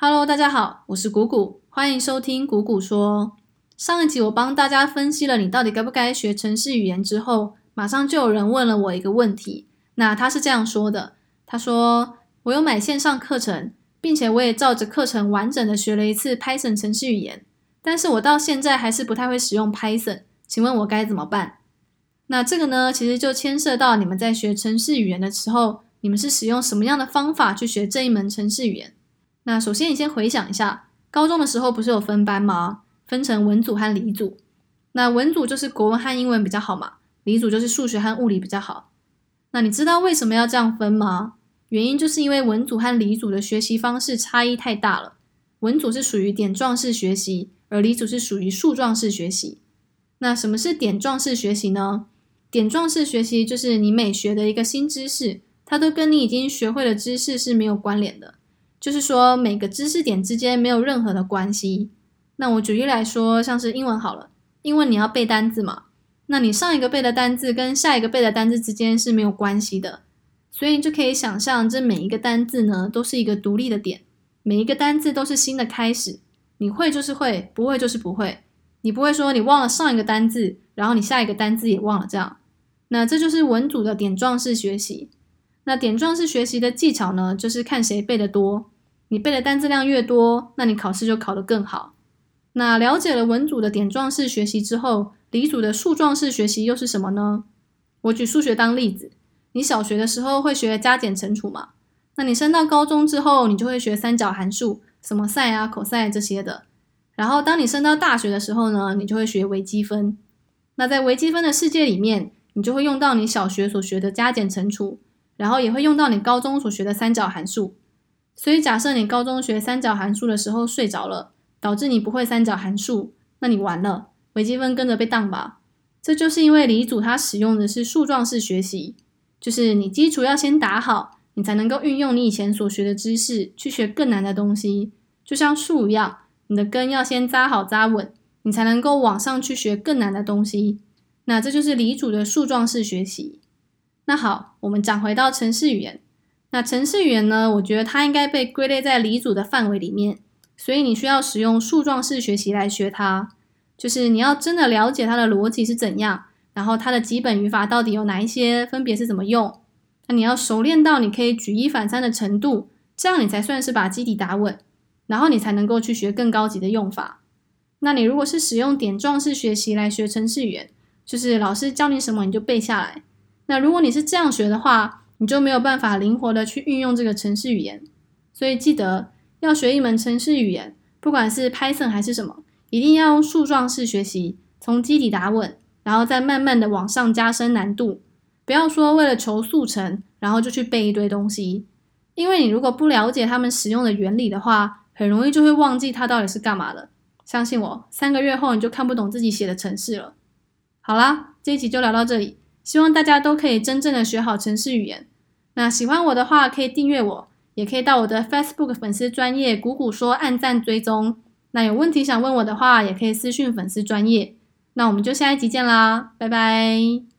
Hello，大家好，我是谷谷，欢迎收听谷谷说。上一集我帮大家分析了你到底该不该学城市语言之后，马上就有人问了我一个问题。那他是这样说的：他说我有买线上课程，并且我也照着课程完整的学了一次 Python 程式语言，但是我到现在还是不太会使用 Python，请问我该怎么办？那这个呢，其实就牵涉到你们在学城市语言的时候，你们是使用什么样的方法去学这一门城市语言？那首先，你先回想一下，高中的时候不是有分班吗？分成文组和理组。那文组就是国文和英文比较好嘛，理组就是数学和物理比较好。那你知道为什么要这样分吗？原因就是因为文组和理组的学习方式差异太大了。文组是属于点状式学习，而理组是属于树状式学习。那什么是点状式学习呢？点状式学习就是你每学的一个新知识，它都跟你已经学会的知识是没有关联的。就是说，每个知识点之间没有任何的关系。那我举例来说，像是英文好了，英文你要背单字嘛，那你上一个背的单字跟下一个背的单字之间是没有关系的，所以你就可以想象，这每一个单字呢，都是一个独立的点，每一个单字都是新的开始。你会就是会，不会就是不会。你不会说你忘了上一个单字，然后你下一个单字也忘了这样。那这就是文组的点状式学习。那点状式学习的技巧呢，就是看谁背得多。你背的单字量越多，那你考试就考得更好。那了解了文组的点状式学习之后，理组的树状式学习又是什么呢？我举数学当例子，你小学的时候会学加减乘除嘛？那你升到高中之后，你就会学三角函数，什么 sin 啊、cos 这些的。然后当你升到大学的时候呢，你就会学微积分。那在微积分的世界里面，你就会用到你小学所学的加减乘除。然后也会用到你高中所学的三角函数，所以假设你高中学三角函数的时候睡着了，导致你不会三角函数，那你完了，微积分跟着被当吧。这就是因为李组它使用的是树状式学习，就是你基础要先打好，你才能够运用你以前所学的知识去学更难的东西。就像树一样，你的根要先扎好扎稳，你才能够往上去学更难的东西。那这就是李组的树状式学习。那好，我们讲回到城市语言。那城市语言呢？我觉得它应该被归类在离组的范围里面，所以你需要使用树状式学习来学它。就是你要真的了解它的逻辑是怎样，然后它的基本语法到底有哪一些，分别是怎么用。那你要熟练到你可以举一反三的程度，这样你才算是把基底打稳，然后你才能够去学更高级的用法。那你如果是使用点状式学习来学城市语言，就是老师教你什么你就背下来。那如果你是这样学的话，你就没有办法灵活的去运用这个程式语言。所以记得要学一门程式语言，不管是 Python 还是什么，一定要用树状式学习，从基底打稳，然后再慢慢的往上加深难度。不要说为了求速成，然后就去背一堆东西，因为你如果不了解他们使用的原理的话，很容易就会忘记它到底是干嘛的。相信我，三个月后你就看不懂自己写的程式了。好啦，这一集就聊到这里。希望大家都可以真正的学好城市语言。那喜欢我的话，可以订阅我，也可以到我的 Facebook 粉丝专业“谷谷说”按赞追踪。那有问题想问我的话，也可以私信粉丝专业。那我们就下一集见啦，拜拜。